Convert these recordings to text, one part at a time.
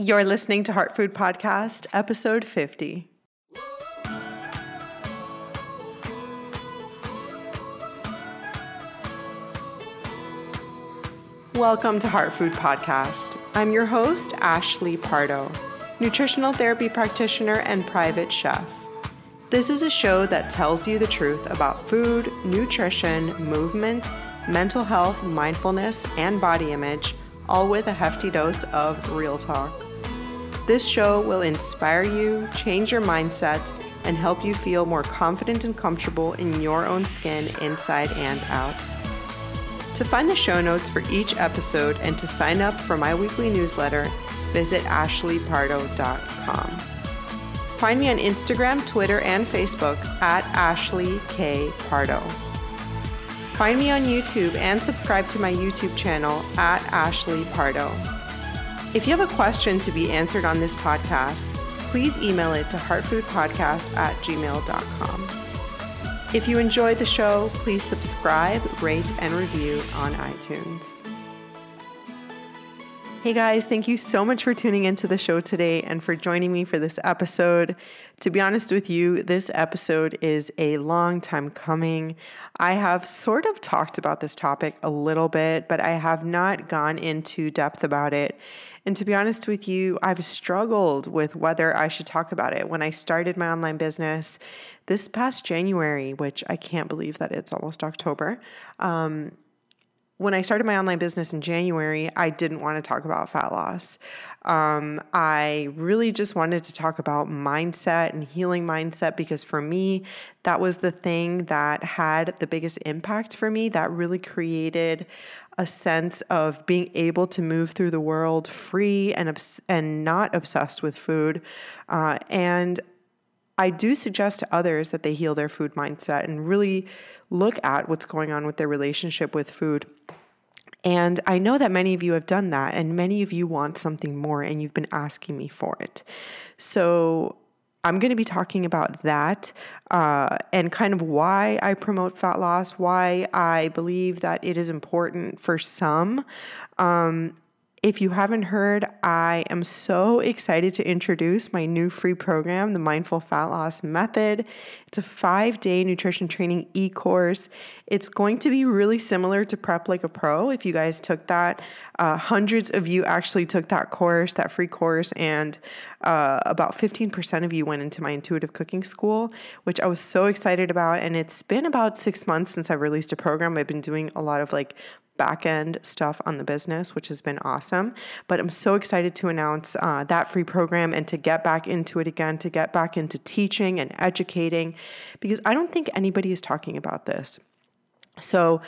You're listening to Heart Food Podcast, episode 50. Welcome to Heart Food Podcast. I'm your host, Ashley Pardo, nutritional therapy practitioner and private chef. This is a show that tells you the truth about food, nutrition, movement, mental health, mindfulness, and body image, all with a hefty dose of real talk. This show will inspire you, change your mindset, and help you feel more confident and comfortable in your own skin inside and out. To find the show notes for each episode and to sign up for my weekly newsletter, visit ashleypardo.com. Find me on Instagram, Twitter, and Facebook at Ashley K. Pardo. Find me on YouTube and subscribe to my YouTube channel at Ashley Pardo. If you have a question to be answered on this podcast, please email it to heartfoodpodcast at gmail.com. If you enjoyed the show, please subscribe, rate, and review on iTunes. Hey guys, thank you so much for tuning into the show today and for joining me for this episode. To be honest with you, this episode is a long time coming. I have sort of talked about this topic a little bit, but I have not gone into depth about it. And to be honest with you, I've struggled with whether I should talk about it. When I started my online business, this past January, which I can't believe that it's almost October, um, when I started my online business in January, I didn't want to talk about fat loss. Um, I really just wanted to talk about mindset and healing mindset because for me, that was the thing that had the biggest impact for me. That really created a sense of being able to move through the world free and obs- and not obsessed with food. Uh, and I do suggest to others that they heal their food mindset and really look at what's going on with their relationship with food. And I know that many of you have done that, and many of you want something more, and you've been asking me for it. So I'm going to be talking about that uh, and kind of why I promote fat loss, why I believe that it is important for some. Um, if you haven't heard, I am so excited to introduce my new free program, the Mindful Fat Loss Method. It's a five day nutrition training e course. It's going to be really similar to Prep Like a Pro. If you guys took that, uh, hundreds of you actually took that course, that free course, and uh, about 15% of you went into my intuitive cooking school, which I was so excited about. And it's been about six months since I've released a program. I've been doing a lot of like back end stuff on the business, which has been awesome. But I'm so excited to announce uh, that free program and to get back into it again, to get back into teaching and educating, because I don't think anybody is talking about this. So,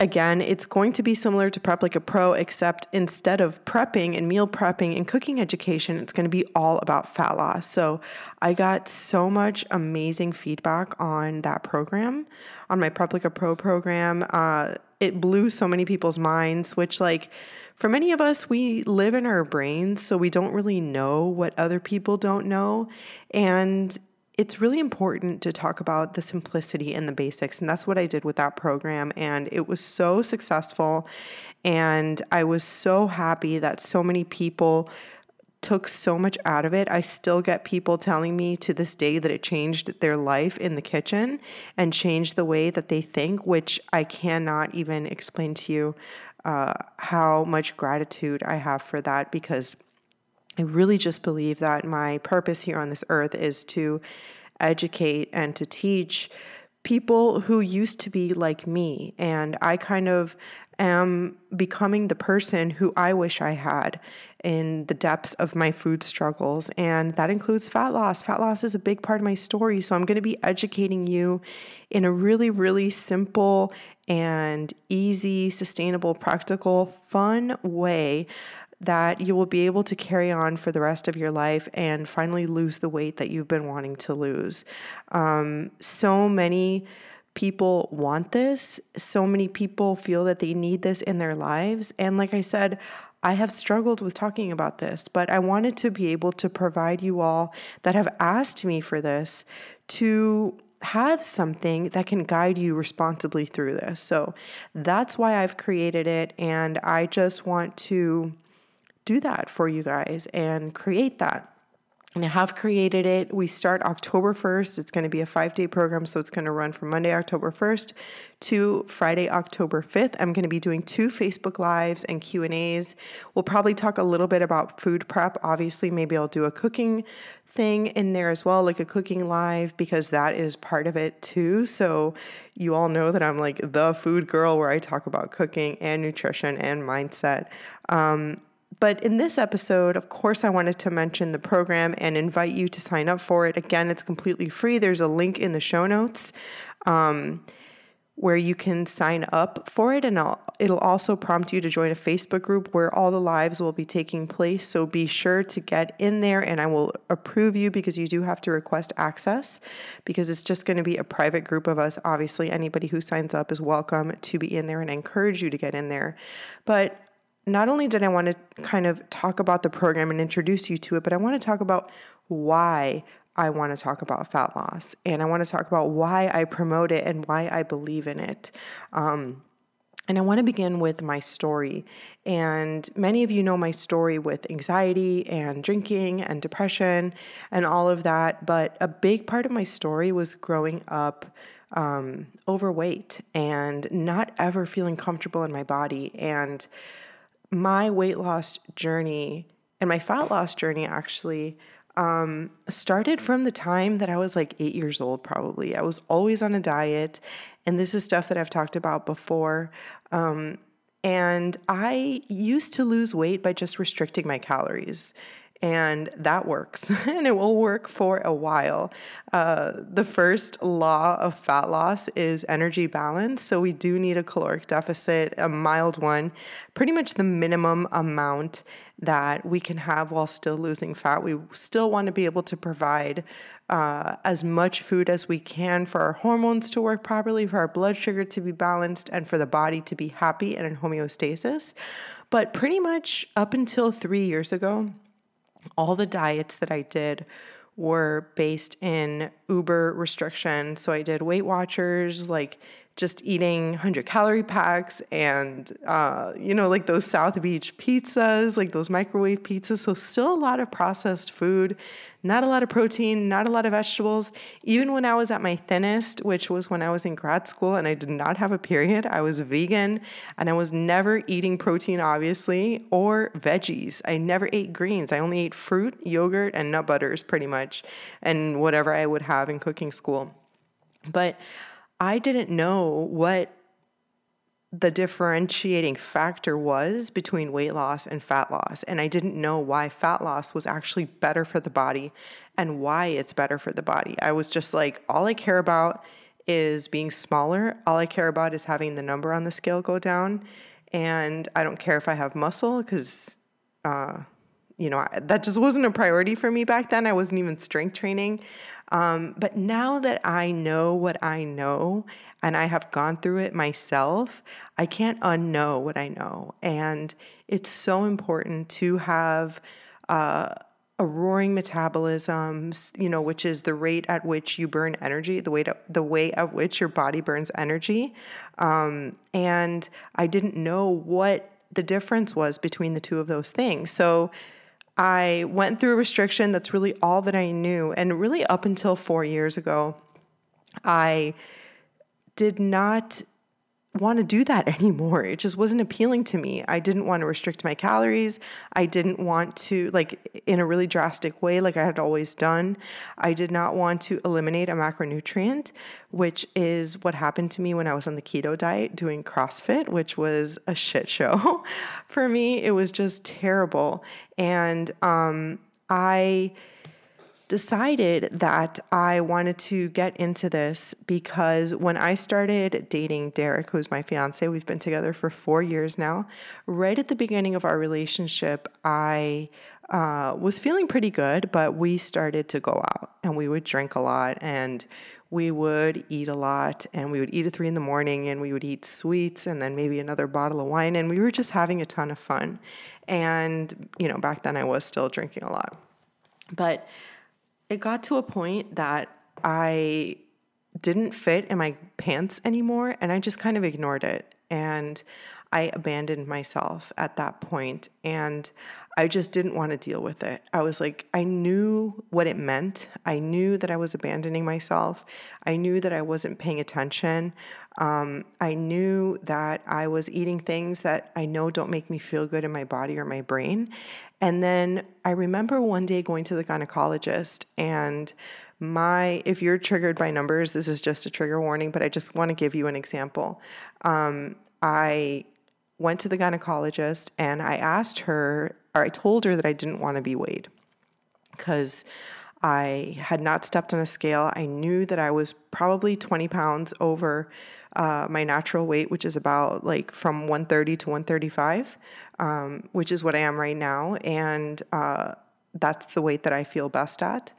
Again, it's going to be similar to Prep Like a Pro, except instead of prepping and meal prepping and cooking education, it's going to be all about fat loss. So I got so much amazing feedback on that program, on my Prep Like a Pro program. Uh, it blew so many people's minds, which, like, for many of us, we live in our brains, so we don't really know what other people don't know. And it's really important to talk about the simplicity and the basics. And that's what I did with that program. And it was so successful. And I was so happy that so many people took so much out of it. I still get people telling me to this day that it changed their life in the kitchen and changed the way that they think, which I cannot even explain to you uh, how much gratitude I have for that because I really just believe that my purpose here on this earth is to educate and to teach people who used to be like me. And I kind of am becoming the person who I wish I had in the depths of my food struggles. And that includes fat loss. Fat loss is a big part of my story. So I'm going to be educating you in a really, really simple and easy, sustainable, practical, fun way that you will be able to carry on for the rest of your life and finally lose the weight that you've been wanting to lose. Um, so many people want this, so many people feel that they need this in their lives. And like I said, I have struggled with talking about this, but I wanted to be able to provide you all that have asked me for this to have something that can guide you responsibly through this. So that's why I've created it. And I just want to do that for you guys and create that and I have created it. We start October 1st. It's going to be a five day program. So it's going to run from Monday, October 1st to Friday, October 5th. I'm going to be doing two Facebook lives and Q and A's. We'll probably talk a little bit about food prep. Obviously, maybe I'll do a cooking thing in there as well, like a cooking live, because that is part of it too. So you all know that I'm like the food girl where I talk about cooking and nutrition and mindset. Um, but in this episode, of course, I wanted to mention the program and invite you to sign up for it. Again, it's completely free. There's a link in the show notes um, where you can sign up for it, and I'll, it'll also prompt you to join a Facebook group where all the lives will be taking place. So be sure to get in there, and I will approve you because you do have to request access because it's just going to be a private group of us. Obviously, anybody who signs up is welcome to be in there, and I encourage you to get in there. But not only did I want to kind of talk about the program and introduce you to it, but I want to talk about why I want to talk about fat loss. And I want to talk about why I promote it and why I believe in it. Um, and I want to begin with my story. And many of you know my story with anxiety and drinking and depression and all of that. But a big part of my story was growing up um, overweight and not ever feeling comfortable in my body. And my weight loss journey and my fat loss journey actually um, started from the time that I was like eight years old, probably. I was always on a diet, and this is stuff that I've talked about before. Um, and I used to lose weight by just restricting my calories and that works and it will work for a while. Uh, the first law of fat loss is energy balance. So we do need a caloric deficit, a mild one, pretty much the minimum amount that we can have while still losing fat. We still want to be able to provide uh, as much food as we can for our hormones to work properly, for our blood sugar to be balanced, and for the body to be happy and in homeostasis. But pretty much up until three years ago, all the diets that I did were based in uber restriction. So I did Weight Watchers, like just eating 100 calorie packs and, uh, you know, like those South Beach pizzas, like those microwave pizzas. So, still a lot of processed food, not a lot of protein, not a lot of vegetables. Even when I was at my thinnest, which was when I was in grad school and I did not have a period, I was vegan and I was never eating protein, obviously, or veggies. I never ate greens. I only ate fruit, yogurt, and nut butters pretty much, and whatever I would have in cooking school. But I didn't know what the differentiating factor was between weight loss and fat loss. And I didn't know why fat loss was actually better for the body and why it's better for the body. I was just like, all I care about is being smaller. All I care about is having the number on the scale go down. And I don't care if I have muscle because, uh, you know, that just wasn't a priority for me back then. I wasn't even strength training. Um, but now that I know what I know and I have gone through it myself, I can't unknow what I know. And it's so important to have uh, a roaring metabolism, you know, which is the rate at which you burn energy, the way to, the way at which your body burns energy. Um, and I didn't know what the difference was between the two of those things. So I went through a restriction. That's really all that I knew. And really, up until four years ago, I did not want to do that anymore. It just wasn't appealing to me. I didn't want to restrict my calories. I didn't want to, like, in a really drastic way, like I had always done. I did not want to eliminate a macronutrient, which is what happened to me when I was on the keto diet doing CrossFit, which was a shit show. For me, it was just terrible. And um, I, decided that I wanted to get into this because when I started dating Derek, who's my fiance, we've been together for four years now. Right at the beginning of our relationship, I uh, was feeling pretty good, but we started to go out and we would drink a lot and we would eat a lot and we would eat at three in the morning and we would eat sweets and then maybe another bottle of wine and we were just having a ton of fun. And, you know, back then I was still drinking a lot. But it got to a point that I didn't fit in my pants anymore and I just kind of ignored it. And I abandoned myself at that point. And I just didn't want to deal with it. I was like, I knew what it meant. I knew that I was abandoning myself. I knew that I wasn't paying attention. Um, I knew that I was eating things that I know don't make me feel good in my body or my brain. And then I remember one day going to the gynecologist and my if you're triggered by numbers this is just a trigger warning but i just want to give you an example um, i went to the gynecologist and i asked her or i told her that i didn't want to be weighed because i had not stepped on a scale. I knew that i was probably 20 pounds over uh, my natural weight which is about like from 130 to 135 um, which is what i am right now. And uh, that's the weight that i feel best at.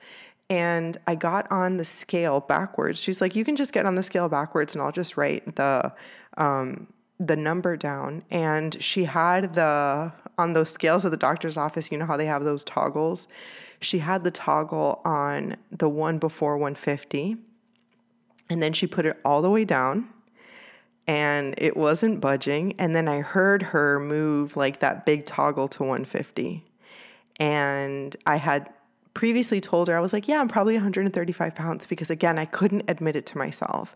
And I got on the scale backwards. She's like, "You can just get on the scale backwards, and I'll just write the um, the number down." And she had the on those scales at the doctor's office. You know how they have those toggles. She had the toggle on the one before 150, and then she put it all the way down, and it wasn't budging. And then I heard her move like that big toggle to 150, and I had previously told her, I was like, yeah, I'm probably 135 pounds because, again, I couldn't admit it to myself.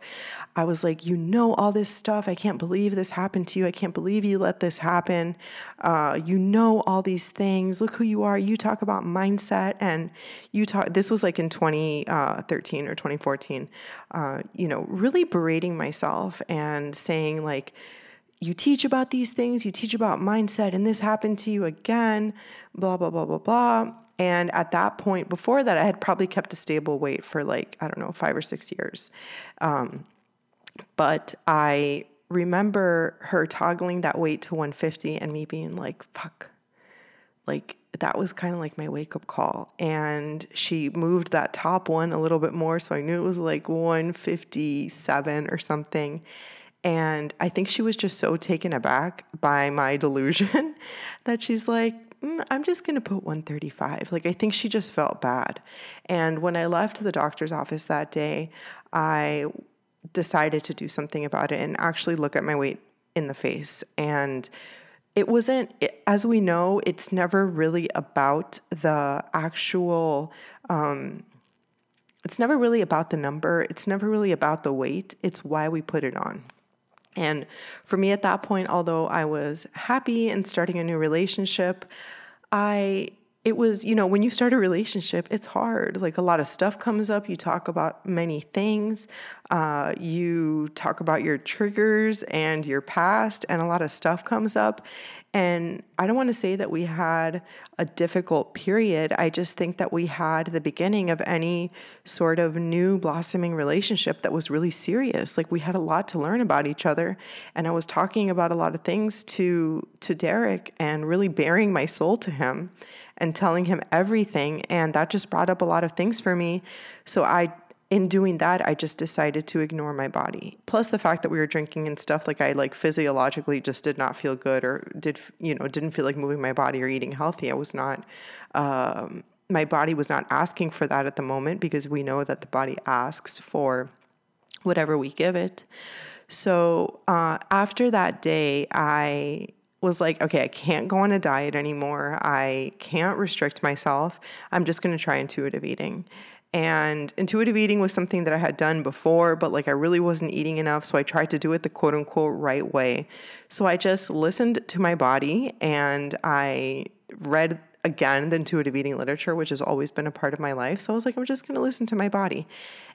I was like, you know, all this stuff. I can't believe this happened to you. I can't believe you let this happen. Uh, you know, all these things. Look who you are. You talk about mindset. And you talk, this was like in 2013 or 2014, uh, you know, really berating myself and saying, like, you teach about these things, you teach about mindset, and this happened to you again, blah, blah, blah, blah, blah. And at that point, before that, I had probably kept a stable weight for like, I don't know, five or six years. Um, but I remember her toggling that weight to 150 and me being like, fuck. Like, that was kind of like my wake up call. And she moved that top one a little bit more. So I knew it was like 157 or something. And I think she was just so taken aback by my delusion that she's like, mm, I'm just going to put 135. Like, I think she just felt bad. And when I left the doctor's office that day, I decided to do something about it and actually look at my weight in the face. And it wasn't, as we know, it's never really about the actual, um, it's never really about the number. It's never really about the weight. It's why we put it on. And for me at that point, although I was happy and starting a new relationship, I it was, you know, when you start a relationship, it's hard. Like a lot of stuff comes up. You talk about many things. Uh, you talk about your triggers and your past, and a lot of stuff comes up. And I don't want to say that we had a difficult period. I just think that we had the beginning of any sort of new blossoming relationship that was really serious. Like we had a lot to learn about each other. And I was talking about a lot of things to to Derek and really baring my soul to him and telling him everything. And that just brought up a lot of things for me. So I in doing that, I just decided to ignore my body. Plus the fact that we were drinking and stuff, like I like physiologically just did not feel good or did, you know, didn't feel like moving my body or eating healthy. I was not, um, my body was not asking for that at the moment because we know that the body asks for whatever we give it. So uh, after that day, I was like, okay, I can't go on a diet anymore. I can't restrict myself. I'm just going to try intuitive eating. And intuitive eating was something that I had done before, but like I really wasn't eating enough. So I tried to do it the quote unquote right way. So I just listened to my body and I read again the intuitive eating literature, which has always been a part of my life. So I was like, I'm just going to listen to my body.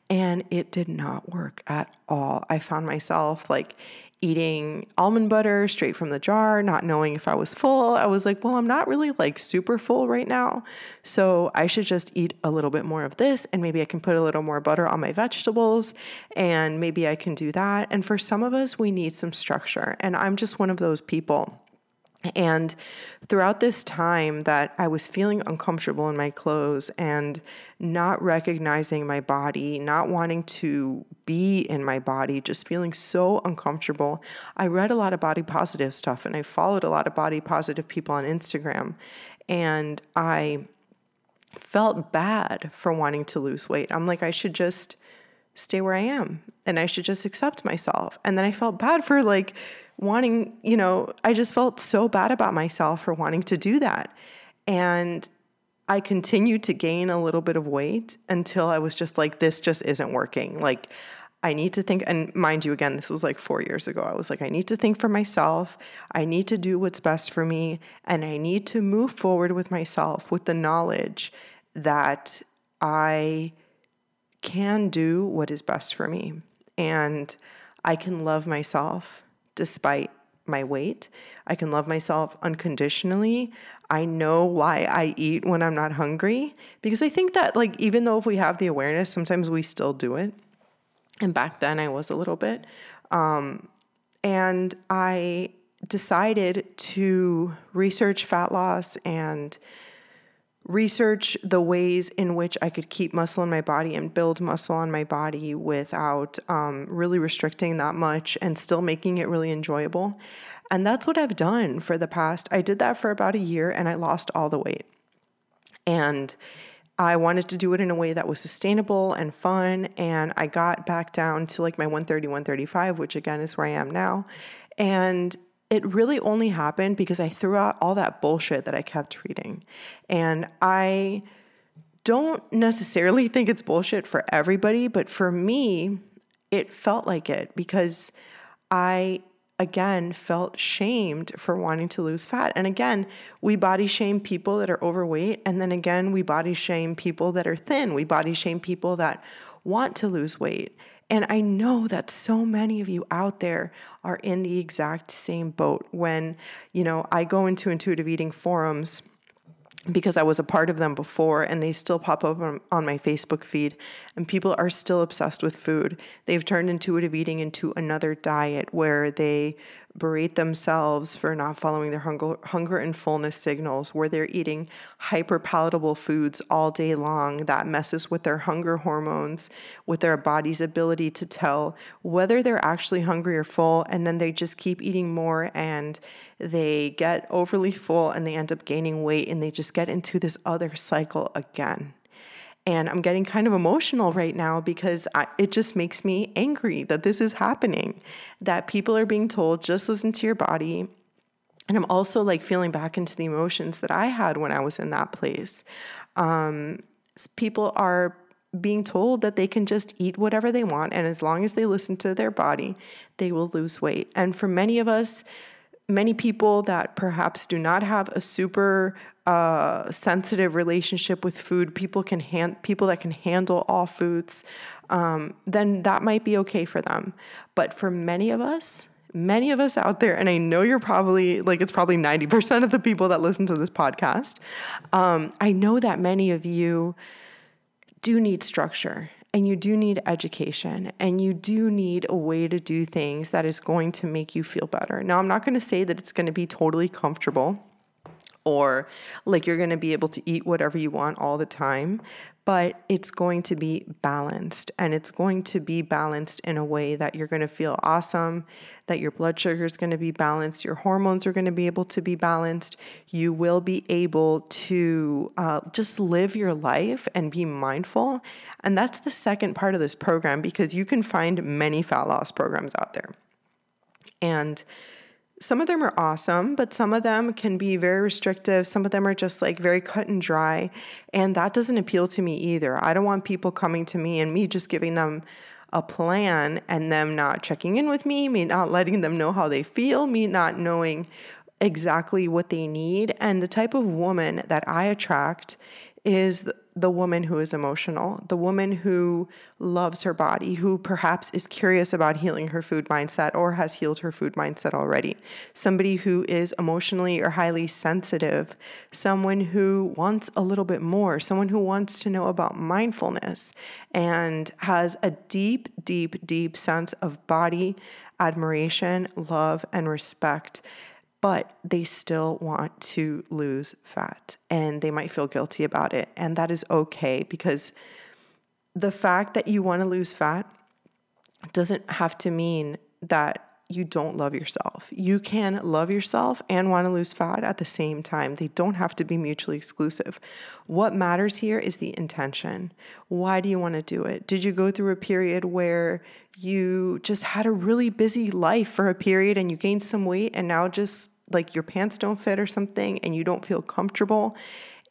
And it did not work at all. I found myself like eating almond butter straight from the jar, not knowing if I was full. I was like, well, I'm not really like super full right now. So I should just eat a little bit more of this and maybe I can put a little more butter on my vegetables and maybe I can do that. And for some of us, we need some structure. And I'm just one of those people. And throughout this time that I was feeling uncomfortable in my clothes and not recognizing my body, not wanting to be in my body, just feeling so uncomfortable, I read a lot of body positive stuff and I followed a lot of body positive people on Instagram. And I felt bad for wanting to lose weight. I'm like, I should just stay where I am and I should just accept myself. And then I felt bad for like, wanting, you know, I just felt so bad about myself for wanting to do that. And I continued to gain a little bit of weight until I was just like, this just isn't working. Like, I need to think, and mind you, again, this was like four years ago. I was like, I need to think for myself. I need to do what's best for me. And I need to move forward with myself with the knowledge that I can do what is best for me. And I can love myself despite my weight. I can love myself unconditionally. I know why I eat when I'm not hungry because I think that, like, even though if we have the awareness, sometimes we still do it. And back then I was a little bit. Um, and I decided to research fat loss and research the ways in which I could keep muscle in my body and build muscle on my body without um, really restricting that much and still making it really enjoyable. And that's what I've done for the past, I did that for about a year and I lost all the weight. And I wanted to do it in a way that was sustainable and fun. And I got back down to like my 130, 135, which again is where I am now. And it really only happened because I threw out all that bullshit that I kept reading. And I don't necessarily think it's bullshit for everybody, but for me, it felt like it because I again felt shamed for wanting to lose fat. And again, we body shame people that are overweight. And then again, we body shame people that are thin. We body shame people that want to lose weight. And I know that so many of you out there are in the exact same boat when, you know, I go into intuitive eating forums because I was a part of them before and they still pop up on, my Facebook feed and people are still obsessed with food. They've turned intuitive eating into another diet where they berate themselves for not following their hunger, hunger and fullness signals, where they're eating hyper palatable foods all day long that messes with their hunger hormones, with their body's ability to tell whether they're actually hungry or full, and then they just keep eating more and they get overly full and they end up gaining weight and they just get into this other cycle again. And I'm getting kind of emotional right now because I, it just makes me angry that this is happening, that people are being told, just listen to your body. And I'm also like feeling back into the emotions that I had when I was in that place. Um, people are being told that they can just eat whatever they want. And as long as they listen to their body, they will lose weight. And for many of us, many people that perhaps do not have a super uh, sensitive relationship with food, people can hand people that can handle all foods, um, then that might be okay for them. But for many of us, many of us out there, and I know you're probably like it's probably ninety percent of the people that listen to this podcast. Um, I know that many of you do need structure and you do need education and you do need a way to do things that is going to make you feel better. Now, I'm not going to say that it's going to be totally comfortable or like you're going to be able to eat whatever you want all the time, but it's going to be balanced and it's going to be balanced in a way that you're going to feel awesome, that your blood sugar is going to be balanced, your hormones are going to be able to be balanced. You will be able to uh, just live your life and be mindful. And that's the second part of this program because you can find many fat loss programs out there. And some of them are awesome, but some of them can be very restrictive. Some of them are just like very cut and dry. And that doesn't appeal to me either. I don't want people coming to me and me just giving them a plan and them not checking in with me, me not letting them know how they feel, me not knowing exactly what they need. And the type of woman that I attract is the woman who is emotional, the woman who loves her body, who perhaps is curious about healing her food mindset or has healed her food mindset already, somebody who is emotionally or highly sensitive, someone who wants a little bit more, someone who wants to know about mindfulness and has a deep, deep, deep sense of body admiration, love, and respect but they still want to lose fat and they might feel guilty about it. And that is okay because the fact that you want to lose fat doesn't have to mean that you don't love yourself. You can love yourself and want to lose fat at the same time. They don't have to be mutually exclusive. What matters here is the intention. Why do you want to do it? Did you go through a period where you just had a really busy life for a period and you gained some weight and now just like your pants don't fit or something and you don't feel comfortable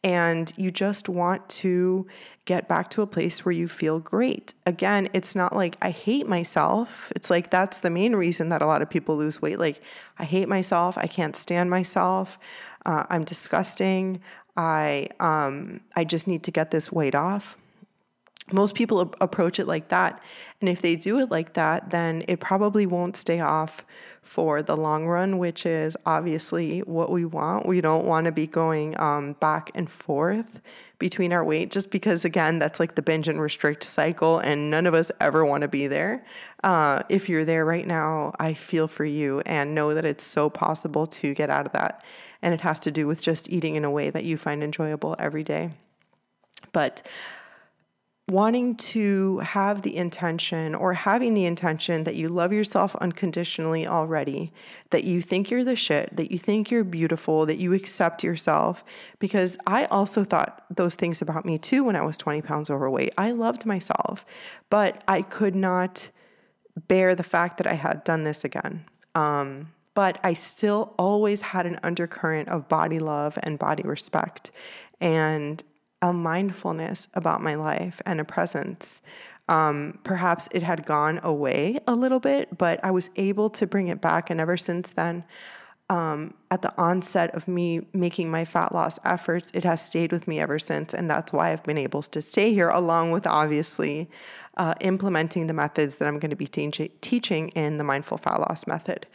and you just want to get back to a place where you feel great. Again, it's not like I hate myself. It's like that's the main reason that a lot of people lose weight. Like, I hate myself. I can't stand myself. Uh, I'm disgusting. I um, I just need to get this weight off most people approach it like that. And if they do it like that, then it probably won't stay off for the long run, which is obviously what we want. We don't want to be going um, back and forth between our weight, just because, again, that's like the binge and restrict cycle, and none of us ever want to be there. Uh, if you're there right now, I feel for you and know that it's so possible to get out of that. And it has to do with just eating in a way that you find enjoyable every day. But wanting to have the intention or having the intention that you love yourself unconditionally already, that you think you're the shit, that you think you're beautiful, that you accept yourself. Because I also thought those things about me too when I was 20 pounds overweight. I loved myself, but I could not bear the fact that I had done this again. Um, but I still always had an undercurrent of body love and body respect. And a mindfulness about my life and a presence. Um, perhaps it had gone away a little bit, but I was able to bring it back. And ever since then, um, at the onset of me making my fat loss efforts, it has stayed with me ever since. And that's why I've been able to stay here, along with obviously uh, implementing the methods that I'm going to be te- teaching in the mindful fat loss method.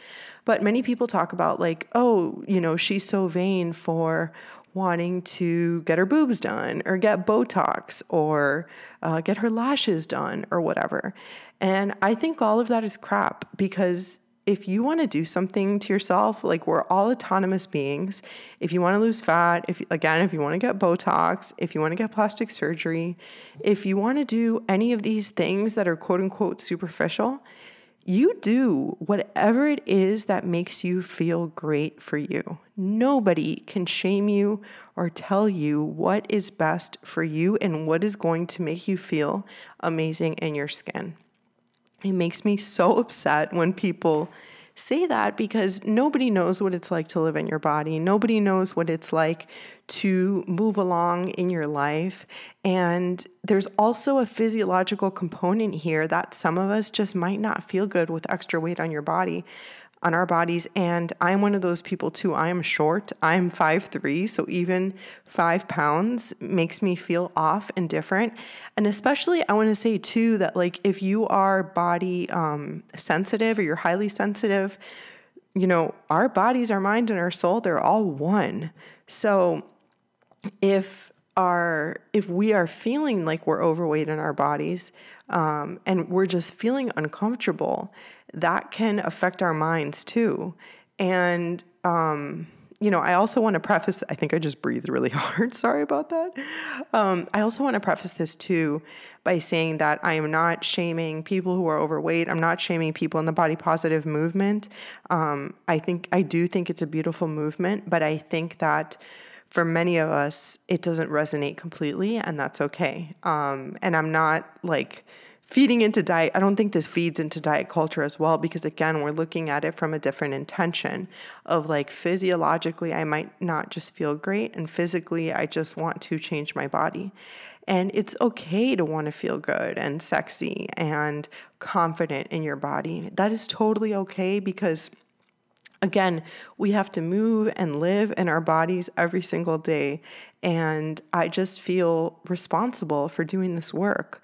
But many people talk about, like, oh, you know, she's so vain for wanting to get her boobs done or get Botox or uh, get her lashes done or whatever. And I think all of that is crap because if you want to do something to yourself, like we're all autonomous beings. If you want to lose fat, if again, if you want to get Botox, if you want to get plastic surgery, if you want to do any of these things that are quote unquote superficial, you do whatever it is that makes you feel great for you. Nobody can shame you or tell you what is best for you and what is going to make you feel amazing in your skin. It makes me so upset when people say that because nobody knows what it's like to live in your body. Nobody knows what it's like to move along in your life. And there's also a physiological component here that some of us just might not feel good with extra weight on your body on our bodies. And I'm one of those people too. I am short. I'm five three, so even five pounds makes me feel off and different. And especially, I want to say too that like if you are body um, sensitive or you're highly sensitive, you know, our bodies, our mind, and our soul, they're all one. So if our if we are feeling like we're overweight in our bodies um, and we're just feeling uncomfortable that can affect our minds too. And, um, you know, I also want to preface, I think I just breathed really hard. Sorry about that. Um, I also want to preface this too by saying that I am not shaming people who are overweight. I'm not shaming people in the body positive movement. Um, I think, I do think it's a beautiful movement, but I think that for many of us, it doesn't resonate completely, and that's okay. Um, and I'm not like, feeding into diet, I don't think this feeds into diet culture as well because, again, we're looking at it from a different intention of like physiologically, I might not just feel great, and physically, I just want to change my body. And it's okay to want to feel good and sexy and confident in your body. That is totally okay because. Again, we have to move and live in our bodies every single day. And I just feel responsible for doing this work.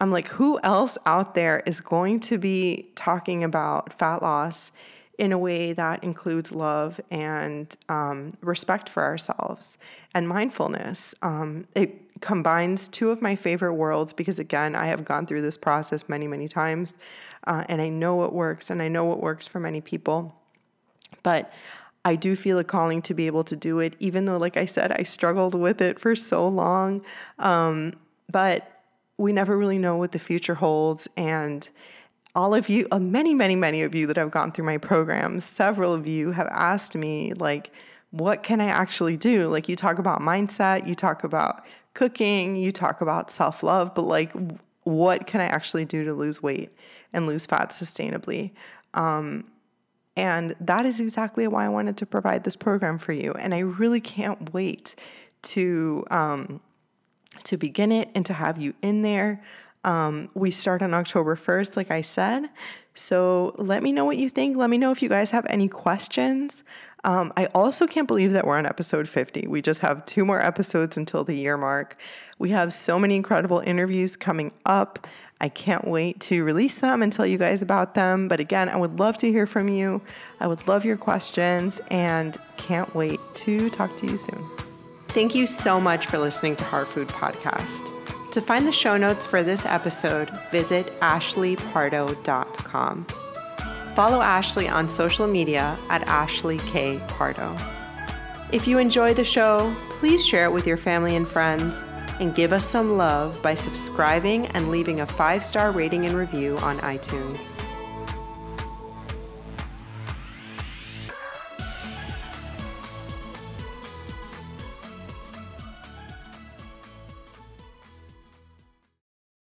I'm like, who else out there is going to be talking about fat loss in a way that includes love and um, respect for ourselves and mindfulness? Um, it combines two of my favorite worlds because, again, I have gone through this process many, many times uh, and I know what works and I know what works for many people. But I do feel a calling to be able to do it, even though, like I said, I struggled with it for so long. Um, but we never really know what the future holds. And all of you, uh, many, many, many of you that have gone through my programs, several of you have asked me, like, what can I actually do? Like, you talk about mindset, you talk about cooking, you talk about self love, but like, what can I actually do to lose weight and lose fat sustainably? Um, And that is exactly why I wanted to provide this program for you. And I really can't wait to um, to begin it and to have you in there. Um, we start on October 1st, like I said. So let me know what you think. Let me know if you guys have any questions. Um, I also can't believe that we're on episode 50. We just have two more episodes until the year mark. We have so many incredible interviews coming up. I can't wait to release them and tell you guys about them. But again, I would love to hear from you. I would love your questions and can't wait to talk to you soon. Thank you so much for listening to Heart Food Podcast. To find the show notes for this episode, visit ashleypardo.com. Follow Ashley on social media at Ashley K. Pardo. If you enjoy the show, please share it with your family and friends and give us some love by subscribing and leaving a five star rating and review on iTunes.